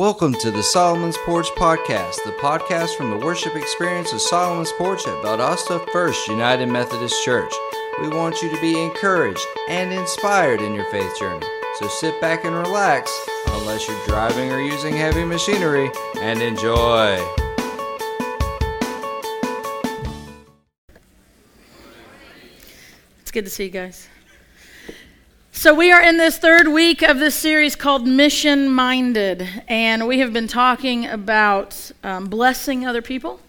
Welcome to the Solomon's Porch Podcast, the podcast from the worship experience of Solomon's Porch at Valdosta First United Methodist Church. We want you to be encouraged and inspired in your faith journey. So sit back and relax, unless you're driving or using heavy machinery, and enjoy. It's good to see you guys. So, we are in this third week of this series called Mission Minded, and we have been talking about um, blessing other people.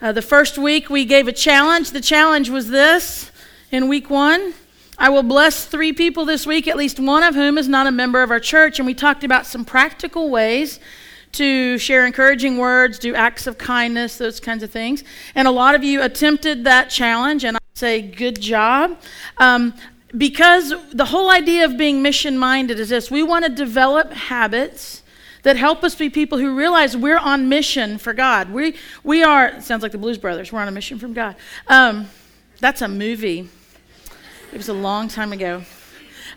Uh, the first week we gave a challenge. The challenge was this in week one I will bless three people this week, at least one of whom is not a member of our church. And we talked about some practical ways to share encouraging words, do acts of kindness, those kinds of things. And a lot of you attempted that challenge, and I say good job. Um, because the whole idea of being mission minded is this we want to develop habits that help us be people who realize we're on mission for God. We, we are, sounds like the Blues Brothers, we're on a mission from God. Um, that's a movie. It was a long time ago.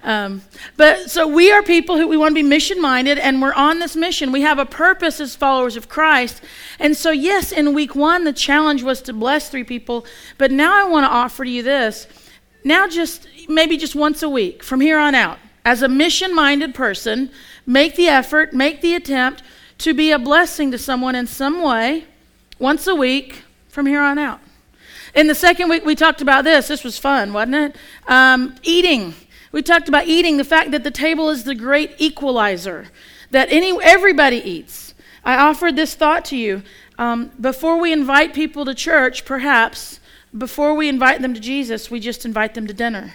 Um, but so we are people who we want to be mission minded and we're on this mission. We have a purpose as followers of Christ. And so, yes, in week one, the challenge was to bless three people. But now I want to offer to you this. Now, just maybe just once a week from here on out, as a mission minded person, make the effort, make the attempt to be a blessing to someone in some way once a week from here on out. In the second week, we talked about this. This was fun, wasn't it? Um, eating. We talked about eating, the fact that the table is the great equalizer, that any, everybody eats. I offered this thought to you. Um, before we invite people to church, perhaps, before we invite them to Jesus, we just invite them to dinner.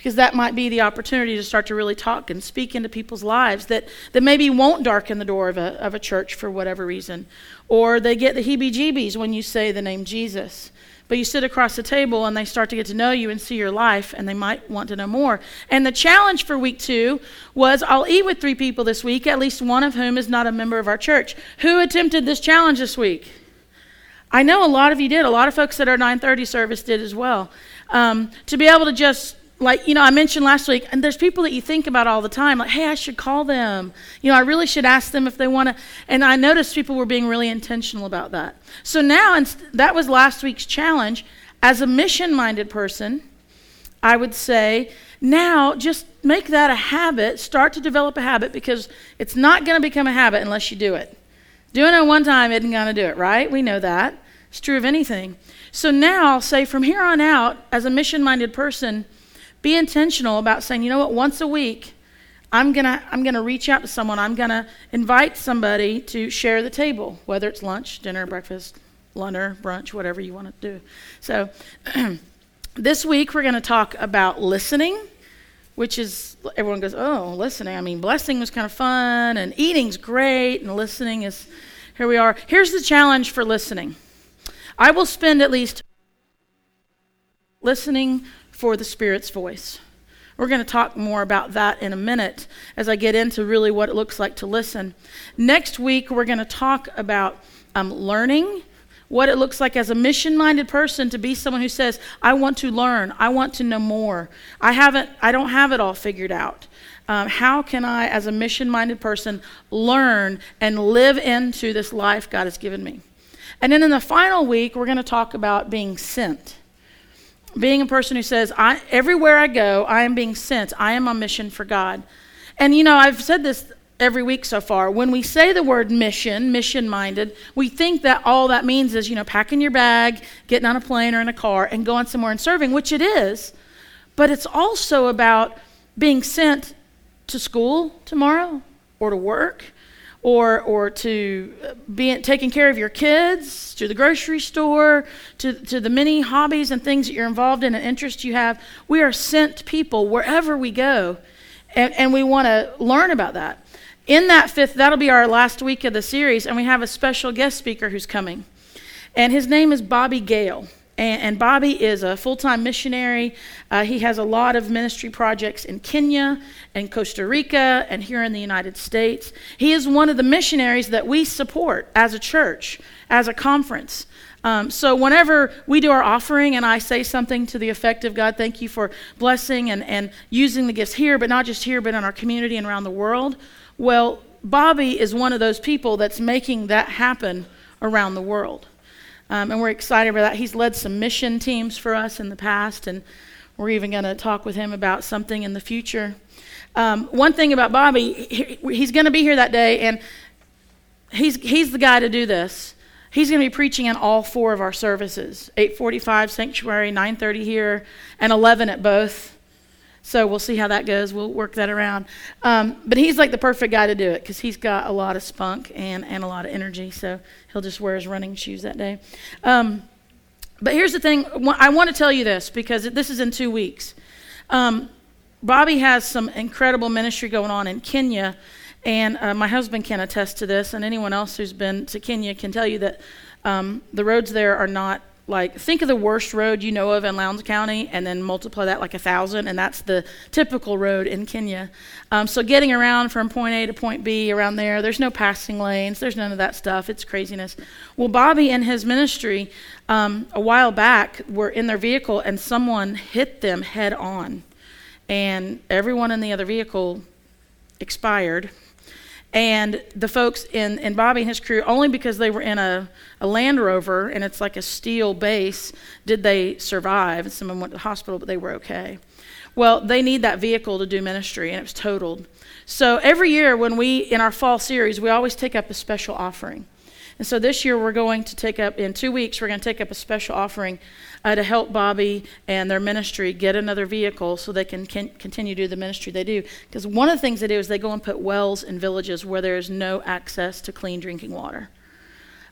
Because that might be the opportunity to start to really talk and speak into people's lives that, that maybe won't darken the door of a, of a church for whatever reason. Or they get the heebie jeebies when you say the name Jesus. But you sit across the table and they start to get to know you and see your life, and they might want to know more. And the challenge for week two was I'll eat with three people this week, at least one of whom is not a member of our church. Who attempted this challenge this week? I know a lot of you did. A lot of folks at our 9:30 service did as well. Um, to be able to just like you know i mentioned last week and there's people that you think about all the time like hey i should call them. You know i really should ask them if they want to and i noticed people were being really intentional about that. So now and that was last week's challenge. As a mission minded person i would say now just make that a habit. Start to develop a habit because it's not going to become a habit unless you do it. Doing it one time isn't going to do it right? We know that. It's true of anything. So now I'll say from here on out as a mission minded person be intentional about saying, you know what, once a week, I'm going to I'm going to reach out to someone. I'm going to invite somebody to share the table, whether it's lunch, dinner, breakfast, lunch, brunch, whatever you want to do. So, this week we're going to talk about listening, which is everyone goes, "Oh, listening. I mean, blessing was kind of fun and eating's great and listening is here we are. Here's the challenge for listening. I will spend at least listening for the Spirit's voice. We're going to talk more about that in a minute as I get into really what it looks like to listen. Next week, we're going to talk about um, learning, what it looks like as a mission minded person to be someone who says, I want to learn, I want to know more. I, haven't, I don't have it all figured out. Um, how can I, as a mission minded person, learn and live into this life God has given me? And then in the final week, we're going to talk about being sent being a person who says, I, everywhere I go, I am being sent. I am on mission for God. And you know, I've said this every week so far. When we say the word mission, mission minded, we think that all that means is, you know, packing your bag, getting on a plane or in a car, and going somewhere and serving, which it is. But it's also about being sent to school tomorrow or to work or, or to be taking care of your kids, to the grocery store, to, to the many hobbies and things that you're involved in and interests you have. We are sent people wherever we go, and, and we want to learn about that. In that fifth, that'll be our last week of the series, and we have a special guest speaker who's coming. And his name is Bobby Gale. And, and Bobby is a full time missionary. Uh, he has a lot of ministry projects in Kenya and Costa Rica and here in the United States. He is one of the missionaries that we support as a church, as a conference. Um, so, whenever we do our offering and I say something to the effect of God, thank you for blessing and, and using the gifts here, but not just here, but in our community and around the world, well, Bobby is one of those people that's making that happen around the world. Um, and we're excited about that. He's led some mission teams for us in the past, and we're even going to talk with him about something in the future. Um, one thing about Bobby, he, he's going to be here that day, and he's, he's the guy to do this. He's going to be preaching in all four of our services 845 sanctuary, 930 here, and 11 at both. So we'll see how that goes. We'll work that around. Um, but he's like the perfect guy to do it because he's got a lot of spunk and, and a lot of energy. So he'll just wear his running shoes that day. Um, but here's the thing I want to tell you this because this is in two weeks. Um, Bobby has some incredible ministry going on in Kenya. And uh, my husband can attest to this, and anyone else who's been to Kenya can tell you that um, the roads there are not like think of the worst road you know of in Lowndes County and then multiply that like a thousand, and that's the typical road in Kenya. Um, so getting around from point A to point B around there, there's no passing lanes, there's none of that stuff. It's craziness. Well, Bobby and his ministry um, a while back were in their vehicle and someone hit them head on, and everyone in the other vehicle expired and the folks in, in Bobby and his crew, only because they were in a, a Land Rover and it's like a steel base, did they survive. And some of them went to the hospital, but they were okay. Well, they need that vehicle to do ministry, and it was totaled. So every year, when we, in our fall series, we always take up a special offering. And so this year, we're going to take up, in two weeks, we're going to take up a special offering uh, to help Bobby and their ministry get another vehicle so they can, can continue to do the ministry they do. Because one of the things they do is they go and put wells in villages where there is no access to clean drinking water.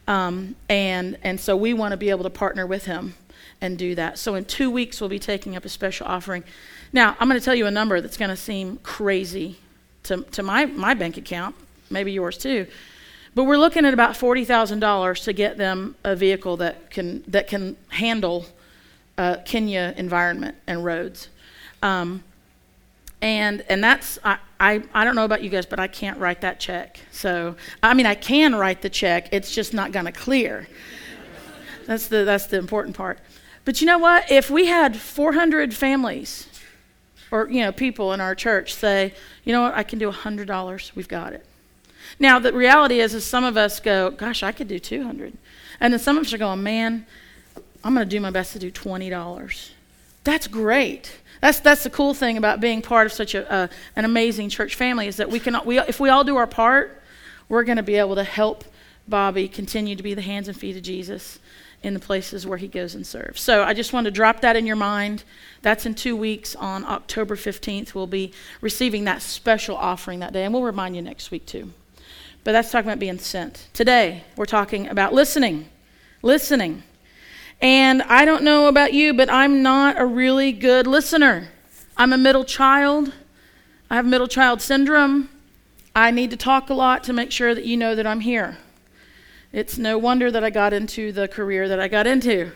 Um, and, and so we want to be able to partner with him and do that. So in two weeks, we'll be taking up a special offering. Now, I'm going to tell you a number that's going to seem crazy to, to my, my bank account, maybe yours too. But we're looking at about $40,000 to get them a vehicle that can, that can handle uh, Kenya environment and roads. Um, and and that's I, I I don't know about you guys, but I can't write that check. So I mean I can write the check, it's just not going to clear. that's the that's the important part. But you know what? If we had 400 families or you know people in our church say, you know what, I can do $100, we've got it. Now the reality is, is some of us go, gosh, I could do 200, and then some of us are going, man, I'm going to do my best to do $20. That's great. That's, that's the cool thing about being part of such a, an amazing church family is that we can, we, if we all do our part, we're going to be able to help Bobby continue to be the hands and feet of Jesus in the places where he goes and serves. So I just want to drop that in your mind. That's in two weeks on October 15th. We'll be receiving that special offering that day, and we'll remind you next week too. But that's talking about being sent. Today, we're talking about listening. Listening. And I don't know about you, but I'm not a really good listener. I'm a middle child. I have middle child syndrome. I need to talk a lot to make sure that you know that I'm here. It's no wonder that I got into the career that I got into.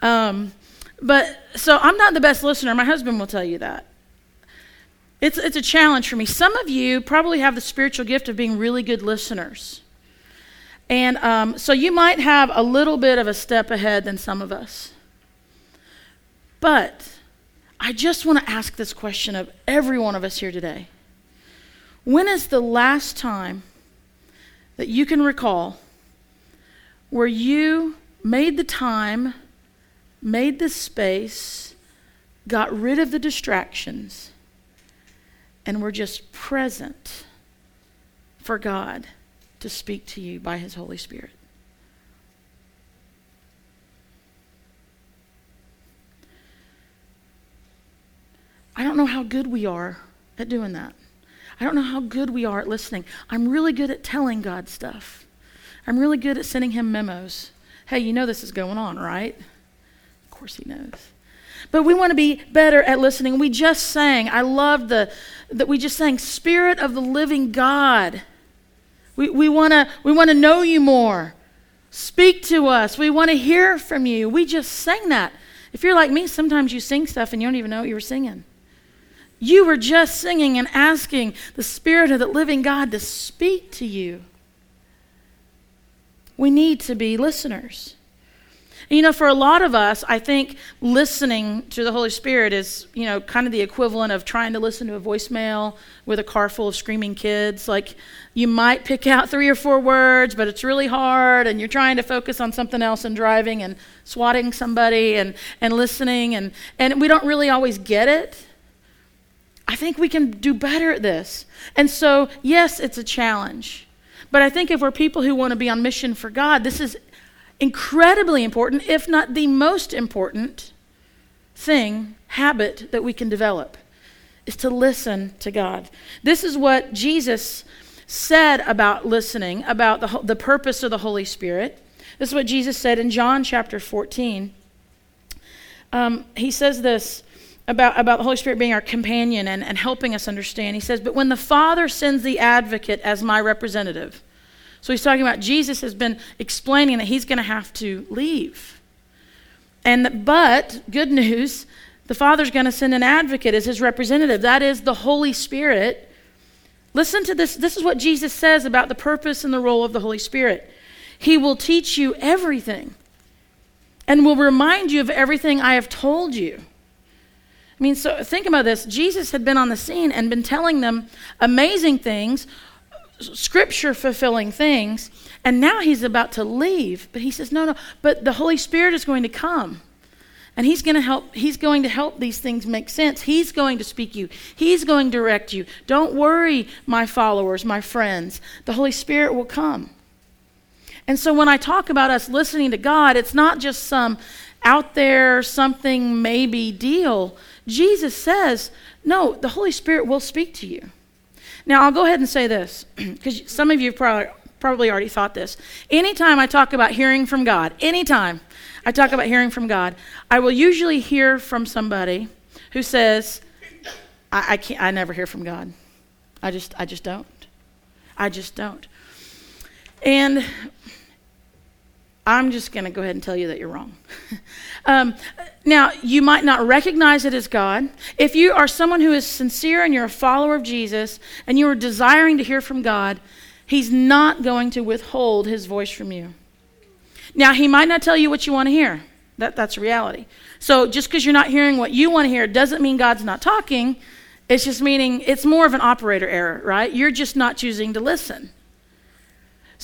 Um, but so I'm not the best listener. My husband will tell you that. It's, it's a challenge for me. Some of you probably have the spiritual gift of being really good listeners. And um, so you might have a little bit of a step ahead than some of us. But I just want to ask this question of every one of us here today. When is the last time that you can recall where you made the time, made the space, got rid of the distractions, and were just present for God? To speak to you by His Holy Spirit. I don't know how good we are at doing that. I don't know how good we are at listening. I'm really good at telling God stuff. I'm really good at sending him memos. Hey, you know this is going on, right? Of course he knows. But we want to be better at listening. We just sang. I love the that we just sang Spirit of the living God. We, we want to we wanna know you more. Speak to us. We want to hear from you. We just sang that. If you're like me, sometimes you sing stuff and you don't even know what you were singing. You were just singing and asking the Spirit of the living God to speak to you. We need to be listeners. And, you know, for a lot of us, I think listening to the Holy Spirit is, you know, kind of the equivalent of trying to listen to a voicemail with a car full of screaming kids. Like, you might pick out three or four words, but it's really hard, and you're trying to focus on something else and driving and swatting somebody and, and listening, and, and we don't really always get it. I think we can do better at this. And so, yes, it's a challenge. But I think if we're people who want to be on mission for God, this is incredibly important, if not the most important thing, habit that we can develop, is to listen to God. This is what Jesus said about listening, about the, the purpose of the Holy Spirit. This is what Jesus said in John chapter 14. Um, he says this about, about the Holy Spirit being our companion and, and helping us understand. He says, But when the Father sends the advocate as my representative, so he's talking about Jesus has been explaining that he's going to have to leave. And that, but, good news, the Father's going to send an advocate as his representative. That is the Holy Spirit. Listen to this. This is what Jesus says about the purpose and the role of the Holy Spirit. He will teach you everything and will remind you of everything I have told you. I mean, so think about this. Jesus had been on the scene and been telling them amazing things, scripture fulfilling things, and now he's about to leave. But he says, No, no, but the Holy Spirit is going to come. And he's going to help he's going to help these things make sense. He's going to speak you. He's going to direct you. Don't worry, my followers, my friends. The Holy Spirit will come. And so when I talk about us listening to God, it's not just some out there something maybe deal. Jesus says, no, the Holy Spirit will speak to you. Now, I'll go ahead and say this, because some of you probably, probably already thought this. Anytime I talk about hearing from God, anytime I talk about hearing from God, I will usually hear from somebody who says, I, I can't, I never hear from God. I just, I just don't. I just don't. And I'm just going to go ahead and tell you that you're wrong. um, now, you might not recognize it as God. If you are someone who is sincere and you're a follower of Jesus and you are desiring to hear from God, He's not going to withhold His voice from you. Now, He might not tell you what you want to hear. That, that's reality. So, just because you're not hearing what you want to hear doesn't mean God's not talking. It's just meaning it's more of an operator error, right? You're just not choosing to listen.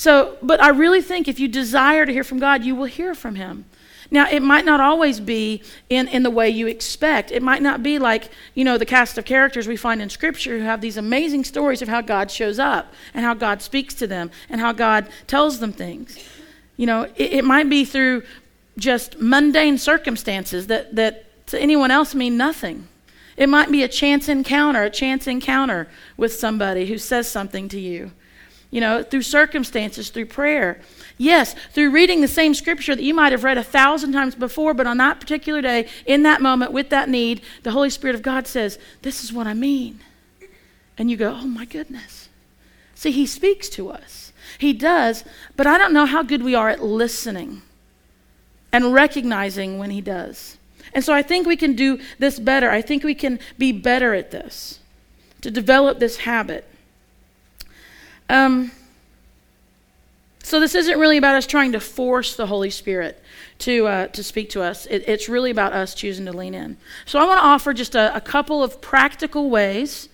So, but I really think if you desire to hear from God, you will hear from Him. Now, it might not always be in, in the way you expect. It might not be like, you know, the cast of characters we find in Scripture who have these amazing stories of how God shows up and how God speaks to them and how God tells them things. You know, it, it might be through just mundane circumstances that, that to anyone else mean nothing. It might be a chance encounter, a chance encounter with somebody who says something to you you know, through circumstances, through prayer. Yes, through reading the same scripture that you might have read a thousand times before, but on that particular day, in that moment, with that need, the Holy Spirit of God says, This is what I mean. And you go, Oh my goodness. See, He speaks to us. He does, but I don't know how good we are at listening and recognizing when He does. And so I think we can do this better. I think we can be better at this, to develop this habit. Um, so this isn't really about us trying to force the Holy Spirit to uh, to speak to us. It, it's really about us choosing to lean in. So I want to offer just a, a couple of practical ways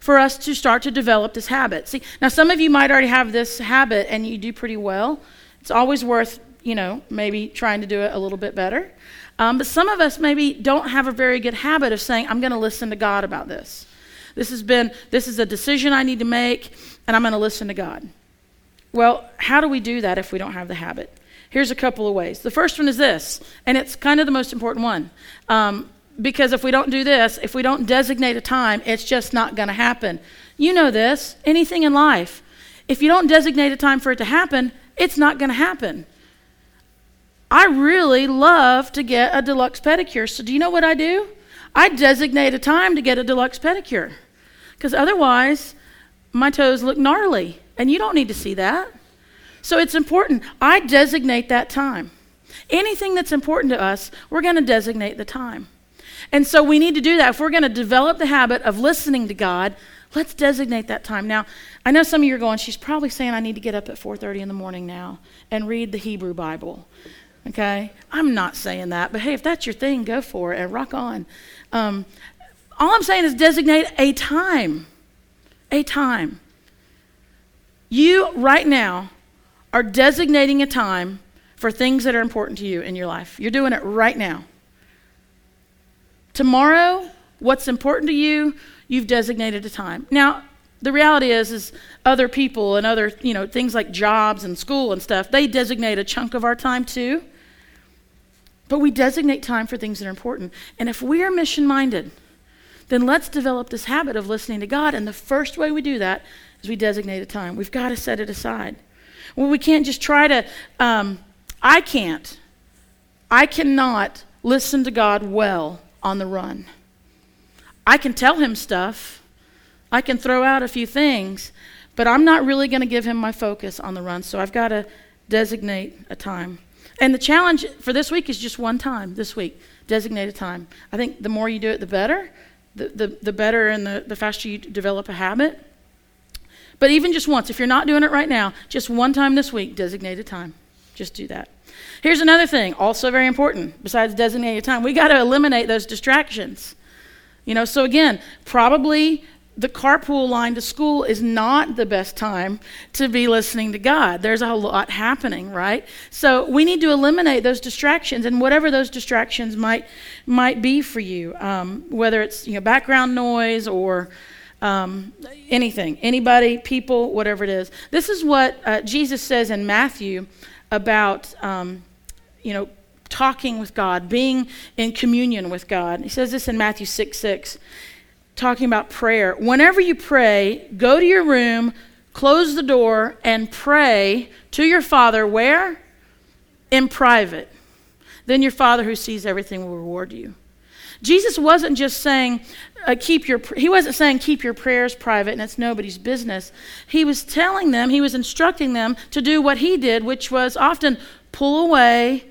for us to start to develop this habit. See, now some of you might already have this habit and you do pretty well. It's always worth, you know, maybe trying to do it a little bit better. Um, but some of us maybe don't have a very good habit of saying, I'm going to listen to God about this. This has been, this is a decision I need to make, and I'm going to listen to God. Well, how do we do that if we don't have the habit? Here's a couple of ways. The first one is this, and it's kind of the most important one. Um, because if we don't do this, if we don't designate a time, it's just not going to happen. You know this, anything in life. If you don't designate a time for it to happen, it's not going to happen. I really love to get a deluxe pedicure. So, do you know what I do? I designate a time to get a deluxe pedicure. Because otherwise, my toes look gnarly, and you don't need to see that. So it's important. I designate that time. Anything that's important to us, we're going to designate the time. And so we need to do that. If we're going to develop the habit of listening to God, let's designate that time. Now, I know some of you are going, she's probably saying I need to get up at 4:30 in the morning now and read the Hebrew Bible. Okay? I'm not saying that, but hey, if that's your thing, go for it and rock on. Um, all I'm saying is designate a time. A time. You, right now, are designating a time for things that are important to you in your life. You're doing it right now. Tomorrow, what's important to you, you've designated a time. Now, the reality is is other people and other, you know, things like jobs and school and stuff, they designate a chunk of our time too. But we designate time for things that are important. And if we are mission minded, then let's develop this habit of listening to God. And the first way we do that is we designate a time. We've got to set it aside. Well, we can't just try to, um, I can't. I cannot listen to God well on the run. I can tell him stuff, I can throw out a few things, but I'm not really going to give him my focus on the run. So I've got to designate a time. And the challenge for this week is just one time this week. designated time. I think the more you do it, the better. The, the, the better and the, the faster you develop a habit. But even just once, if you're not doing it right now, just one time this week, designated time. Just do that. Here's another thing, also very important, besides designating time. We got to eliminate those distractions. You know, so again, probably the carpool line to school is not the best time to be listening to God. There's a lot happening, right? So we need to eliminate those distractions, and whatever those distractions might might be for you, um, whether it's you know background noise or um, anything, anybody, people, whatever it is. This is what uh, Jesus says in Matthew about um, you know talking with God, being in communion with God. He says this in Matthew 6 6, talking about prayer. Whenever you pray, go to your room, close the door, and pray to your Father where? In private. Then your Father who sees everything will reward you. Jesus wasn't just saying, uh, keep your, he wasn't saying keep your prayers private and it's nobody's business. He was telling them, he was instructing them to do what he did, which was often pull away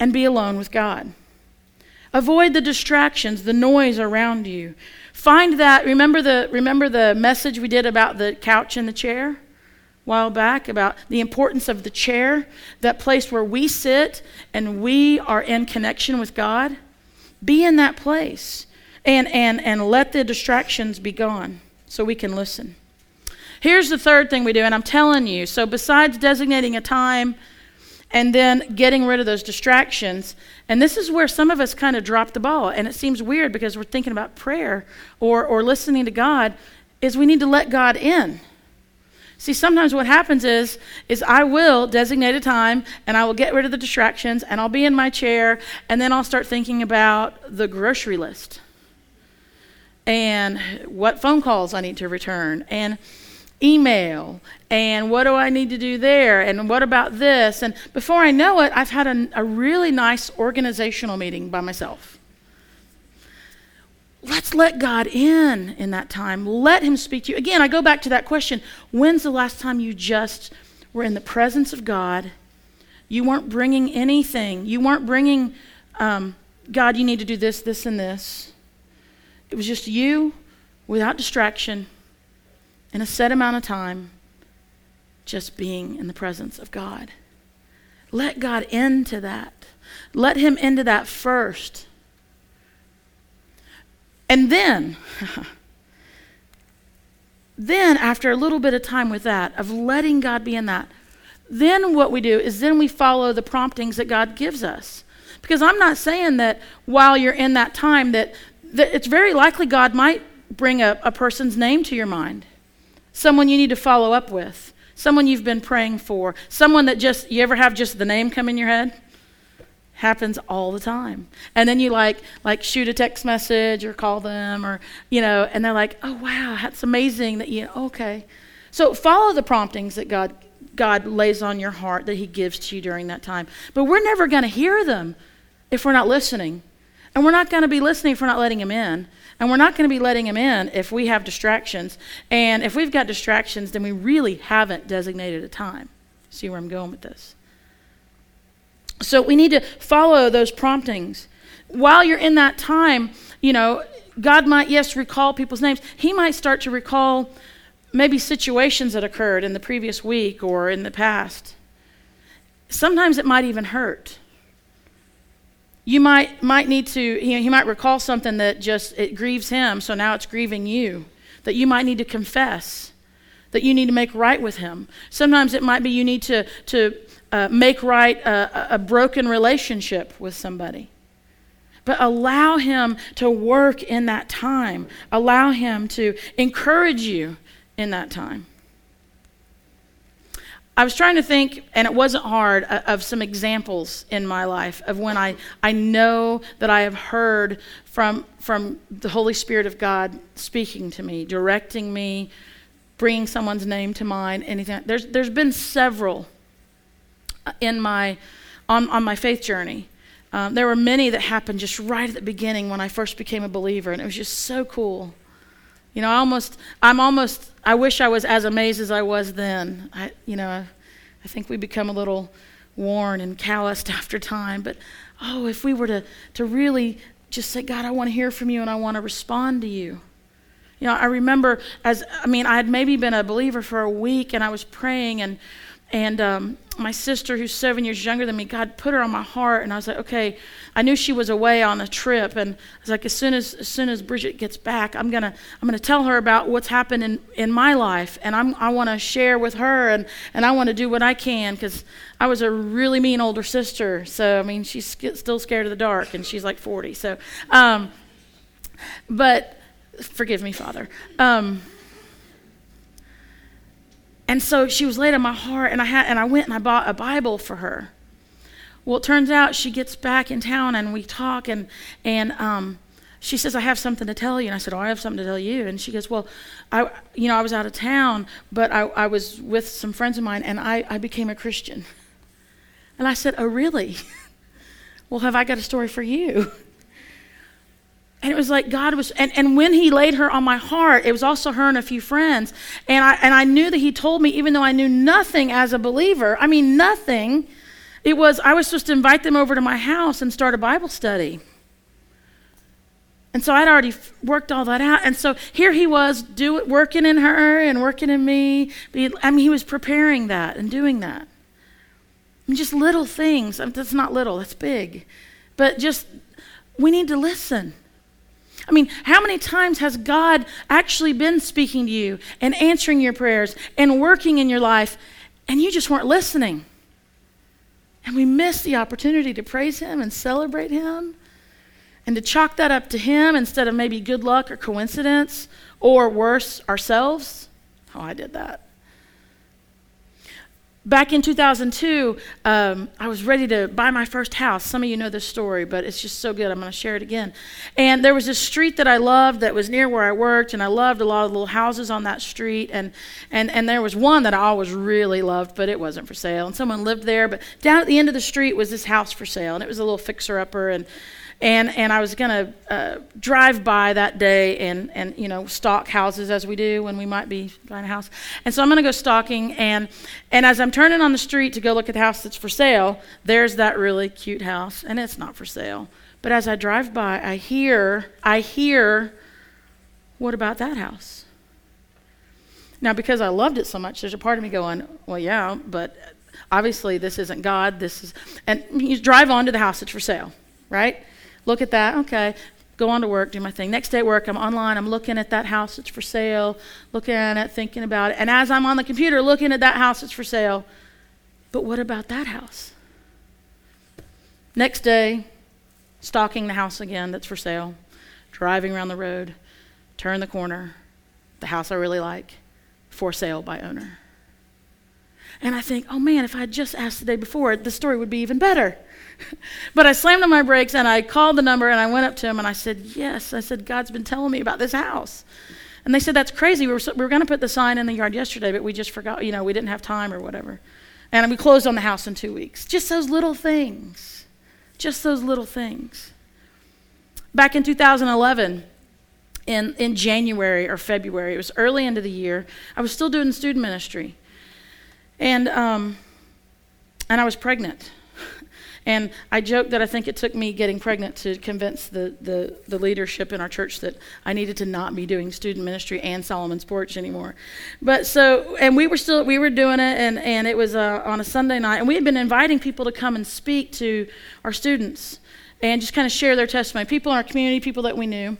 and be alone with God. Avoid the distractions, the noise around you. Find that, remember the, remember the message we did about the couch and the chair? while back about the importance of the chair, that place where we sit and we are in connection with God. Be in that place and, and, and let the distractions be gone so we can listen. Here's the third thing we do, and I'm telling you so, besides designating a time and then getting rid of those distractions. And this is where some of us kind of drop the ball. And it seems weird because we're thinking about prayer or, or listening to God, is we need to let God in. See, sometimes what happens is, is I will designate a time and I will get rid of the distractions and I'll be in my chair and then I'll start thinking about the grocery list and what phone calls I need to return and email and what do I need to do there and what about this and before I know it I've had a, a really nice organizational meeting by myself. Let's let God in in that time. Let him speak to you. Again, I go back to that question, when's the last time you just were in the presence of God? You weren't bringing anything. You weren't bringing um, God, you need to do this, this, and this. It was just you without distraction in a set amount of time, just being in the presence of God. Let God into that. Let Him into that first. And then, then after a little bit of time with that, of letting God be in that, then what we do is then we follow the promptings that God gives us. Because I'm not saying that while you're in that time that, that it's very likely God might bring a, a person's name to your mind someone you need to follow up with, someone you've been praying for, someone that just, you ever have just the name come in your head? Happens all the time. And then you like, like shoot a text message or call them or, you know, and they're like, oh, wow, that's amazing that you, okay. So follow the promptings that God, God lays on your heart that He gives to you during that time. But we're never going to hear them if we're not listening. And we're not going to be listening if we're not letting Him in. And we're not going to be letting him in if we have distractions. And if we've got distractions, then we really haven't designated a time. See where I'm going with this? So we need to follow those promptings. While you're in that time, you know, God might, yes, recall people's names. He might start to recall maybe situations that occurred in the previous week or in the past. sometimes it might even hurt. You might, might need to, he, he might recall something that just, it grieves him, so now it's grieving you, that you might need to confess, that you need to make right with him. Sometimes it might be you need to, to uh, make right a, a broken relationship with somebody. But allow him to work in that time. Allow him to encourage you in that time. I was trying to think, and it wasn't hard, uh, of some examples in my life of when I, I know that I have heard from, from the Holy Spirit of God speaking to me, directing me, bringing someone's name to mind, anything. There's, there's been several uh, in my, on, on my faith journey. Um, there were many that happened just right at the beginning when I first became a believer, and it was just so cool. You know, I almost, I'm almost, I wish I was as amazed as I was then. I, you know, I think we become a little worn and calloused after time. But oh, if we were to, to really just say, God, I want to hear from you and I want to respond to you. You know, I remember as, I mean, I had maybe been a believer for a week and I was praying and and um, my sister, who's seven years younger than me, God put her on my heart, and I was like, okay. I knew she was away on a trip, and I was like, as soon as as soon as Bridget gets back, I'm gonna I'm gonna tell her about what's happened in, in my life, and I'm I want to share with her, and and I want to do what I can because I was a really mean older sister. So I mean, she's still scared of the dark, and she's like 40. So, um, but forgive me, Father. Um, and so she was laid on my heart, and I, had, and I went and I bought a Bible for her. Well, it turns out she gets back in town, and we talk, and, and um, she says, I have something to tell you. And I said, Oh, I have something to tell you. And she goes, Well, I, you know, I was out of town, but I, I was with some friends of mine, and I, I became a Christian. And I said, Oh, really? well, have I got a story for you? And it was like God was, and, and when He laid her on my heart, it was also her and a few friends. And I, and I knew that He told me, even though I knew nothing as a believer, I mean, nothing, it was, I was supposed to invite them over to my house and start a Bible study. And so I'd already worked all that out. And so here he was do working in her and working in me. I mean, he was preparing that and doing that. I mean, just little things. That's not little, that's big. But just, we need to listen. I mean, how many times has God actually been speaking to you and answering your prayers and working in your life, and you just weren't listening? And we miss the opportunity to praise Him and celebrate Him and to chalk that up to Him instead of maybe good luck or coincidence or worse, ourselves. Oh, I did that. Back in 2002, um, I was ready to buy my first house. Some of you know this story, but it's just so good. I'm going to share it again. And there was this street that I loved that was near where I worked, and I loved a lot of little houses on that street. And, and, and there was one that I always really loved, but it wasn't for sale. And someone lived there. But down at the end of the street was this house for sale, and it was a little fixer upper. And and and I was to uh, drive by that day and and you know stalk houses as we do when we might be buying a house. And so I'm to go stalking and and as I'm turning on the street to go look at the house that's for sale, there's that really cute house and it's not for sale. But as I drive by, I hear I hear what about that house? Now because I loved it so much, there's a part of me going, well yeah, but obviously this isn't God. This is and you drive on to the house that's for sale, right? Look at that. Okay. Go on to work, do my thing. Next day at work, I'm online. I'm looking at that house that's for sale, looking at it, thinking about it. And as I'm on the computer looking at that house that's for sale, but what about that house? Next day, stalking the house again that's for sale, driving around the road, turn the corner, the house I really like, for sale by owner. And I think, oh man, if I had just asked the day before, the story would be even better. but I slammed on my brakes and I called the number and I went up to him and I said, Yes. I said, God's been telling me about this house. And they said, That's crazy. We were, we were going to put the sign in the yard yesterday, but we just forgot, you know, we didn't have time or whatever. And we closed on the house in two weeks. Just those little things. Just those little things. Back in 2011, in, in January or February, it was early into the year, I was still doing student ministry. And, um, and I was pregnant. And I joke that I think it took me getting pregnant to convince the, the, the leadership in our church that I needed to not be doing student ministry and Solomon's Porch anymore. But so, and we were still, we were doing it, and, and it was uh, on a Sunday night, and we had been inviting people to come and speak to our students and just kind of share their testimony. People in our community, people that we knew.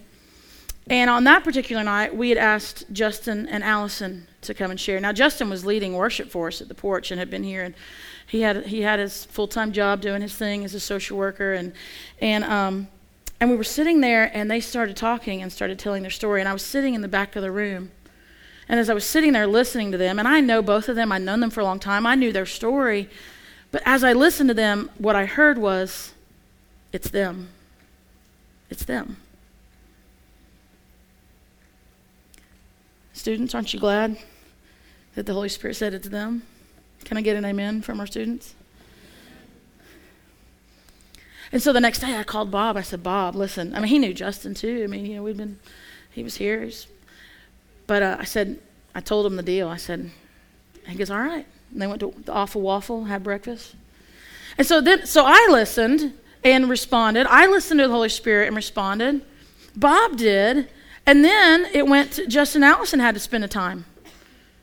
And on that particular night, we had asked Justin and Allison to come and share. Now, Justin was leading worship for us at the porch and had been here, and he had he had his full time job doing his thing as a social worker, and and um, and we were sitting there, and they started talking and started telling their story, and I was sitting in the back of the room, and as I was sitting there listening to them, and I know both of them, I'd known them for a long time, I knew their story, but as I listened to them, what I heard was, it's them, it's them. Students, aren't you glad that the Holy Spirit said it to them? Can I get an amen from our students? And so the next day I called Bob. I said, Bob, listen. I mean, he knew Justin too. I mean, you know, we'd been, he was here. He's, but uh, I said, I told him the deal. I said, he goes, all right. And they went to the Awful Waffle, had breakfast. And so then, so I listened and responded. I listened to the Holy Spirit and responded. Bob did. And then it went to Justin Allison had to spend a time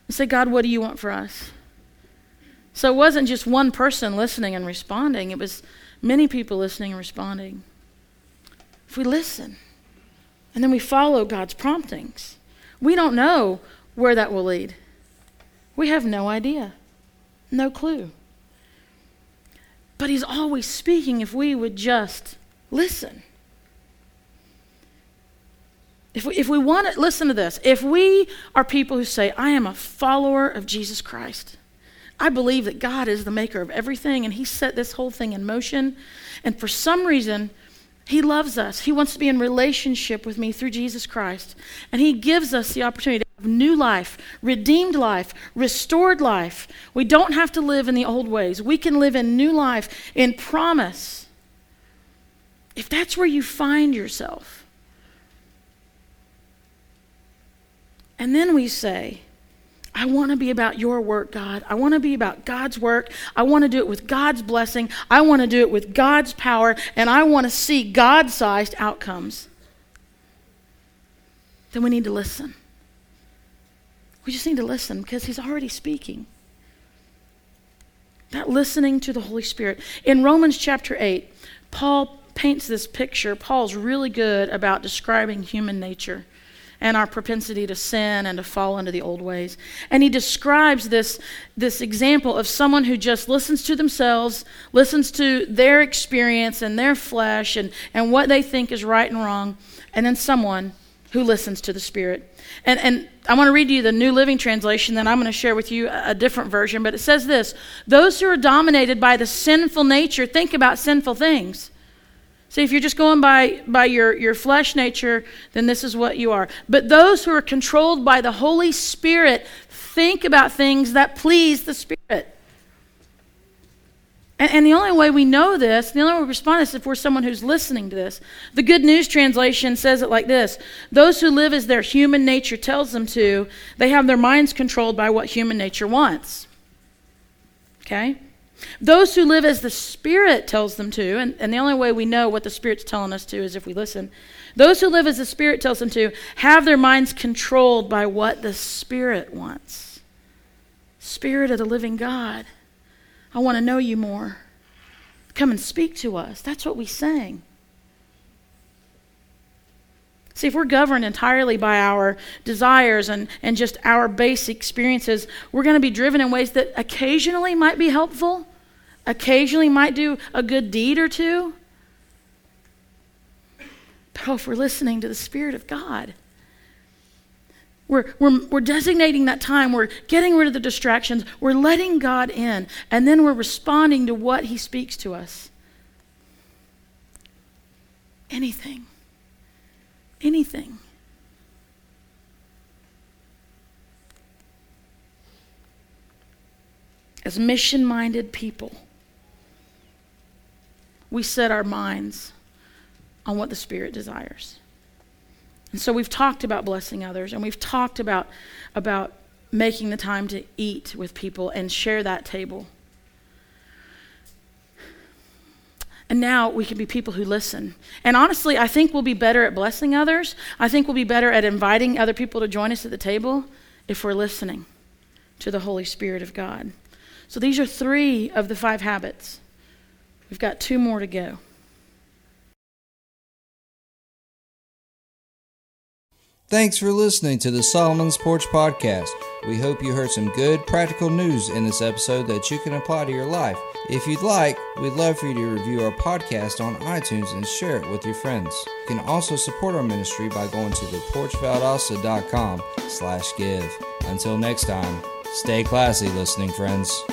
and say, God, what do you want for us? So it wasn't just one person listening and responding, it was many people listening and responding. If we listen and then we follow God's promptings, we don't know where that will lead. We have no idea, no clue. But He's always speaking if we would just listen. If we, if we want to, listen to this. If we are people who say, I am a follower of Jesus Christ, I believe that God is the maker of everything and He set this whole thing in motion. And for some reason, He loves us. He wants to be in relationship with me through Jesus Christ. And He gives us the opportunity to have new life, redeemed life, restored life. We don't have to live in the old ways, we can live in new life, in promise. If that's where you find yourself, And then we say, I want to be about your work, God. I want to be about God's work. I want to do it with God's blessing. I want to do it with God's power. And I want to see God sized outcomes. Then we need to listen. We just need to listen because He's already speaking. That listening to the Holy Spirit. In Romans chapter 8, Paul paints this picture. Paul's really good about describing human nature and our propensity to sin and to fall into the old ways. And he describes this, this example of someone who just listens to themselves, listens to their experience and their flesh and, and what they think is right and wrong, and then someone who listens to the Spirit. And, and I want to read you the New Living Translation, then I'm going to share with you a, a different version, but it says this Those who are dominated by the sinful nature think about sinful things See, if you're just going by, by your, your flesh nature, then this is what you are. But those who are controlled by the Holy Spirit think about things that please the Spirit. And, and the only way we know this, the only way we respond is if we're someone who's listening to this. The Good News Translation says it like this Those who live as their human nature tells them to, they have their minds controlled by what human nature wants. Okay? Those who live as the Spirit tells them to, and, and the only way we know what the Spirit's telling us to is if we listen. Those who live as the Spirit tells them to have their minds controlled by what the Spirit wants. Spirit of the living God, I want to know you more. Come and speak to us. That's what we sang. See, if we're governed entirely by our desires and, and just our base experiences, we're going to be driven in ways that occasionally might be helpful, occasionally might do a good deed or two. But oh, if we're listening to the Spirit of God, we're, we're, we're designating that time. We're getting rid of the distractions. We're letting God in. And then we're responding to what He speaks to us. Anything anything. As mission minded people, we set our minds on what the Spirit desires. And so we've talked about blessing others, and we've talked about, about making the time to eat with people and share that table. And now we can be people who listen. And honestly, I think we'll be better at blessing others. I think we'll be better at inviting other people to join us at the table if we're listening to the Holy Spirit of God. So these are three of the five habits. We've got two more to go. Thanks for listening to the Solomon's Porch Podcast. We hope you heard some good practical news in this episode that you can apply to your life. If you'd like, we'd love for you to review our podcast on iTunes and share it with your friends. You can also support our ministry by going to theporchvaldosta.com slash give. Until next time, stay classy, listening friends.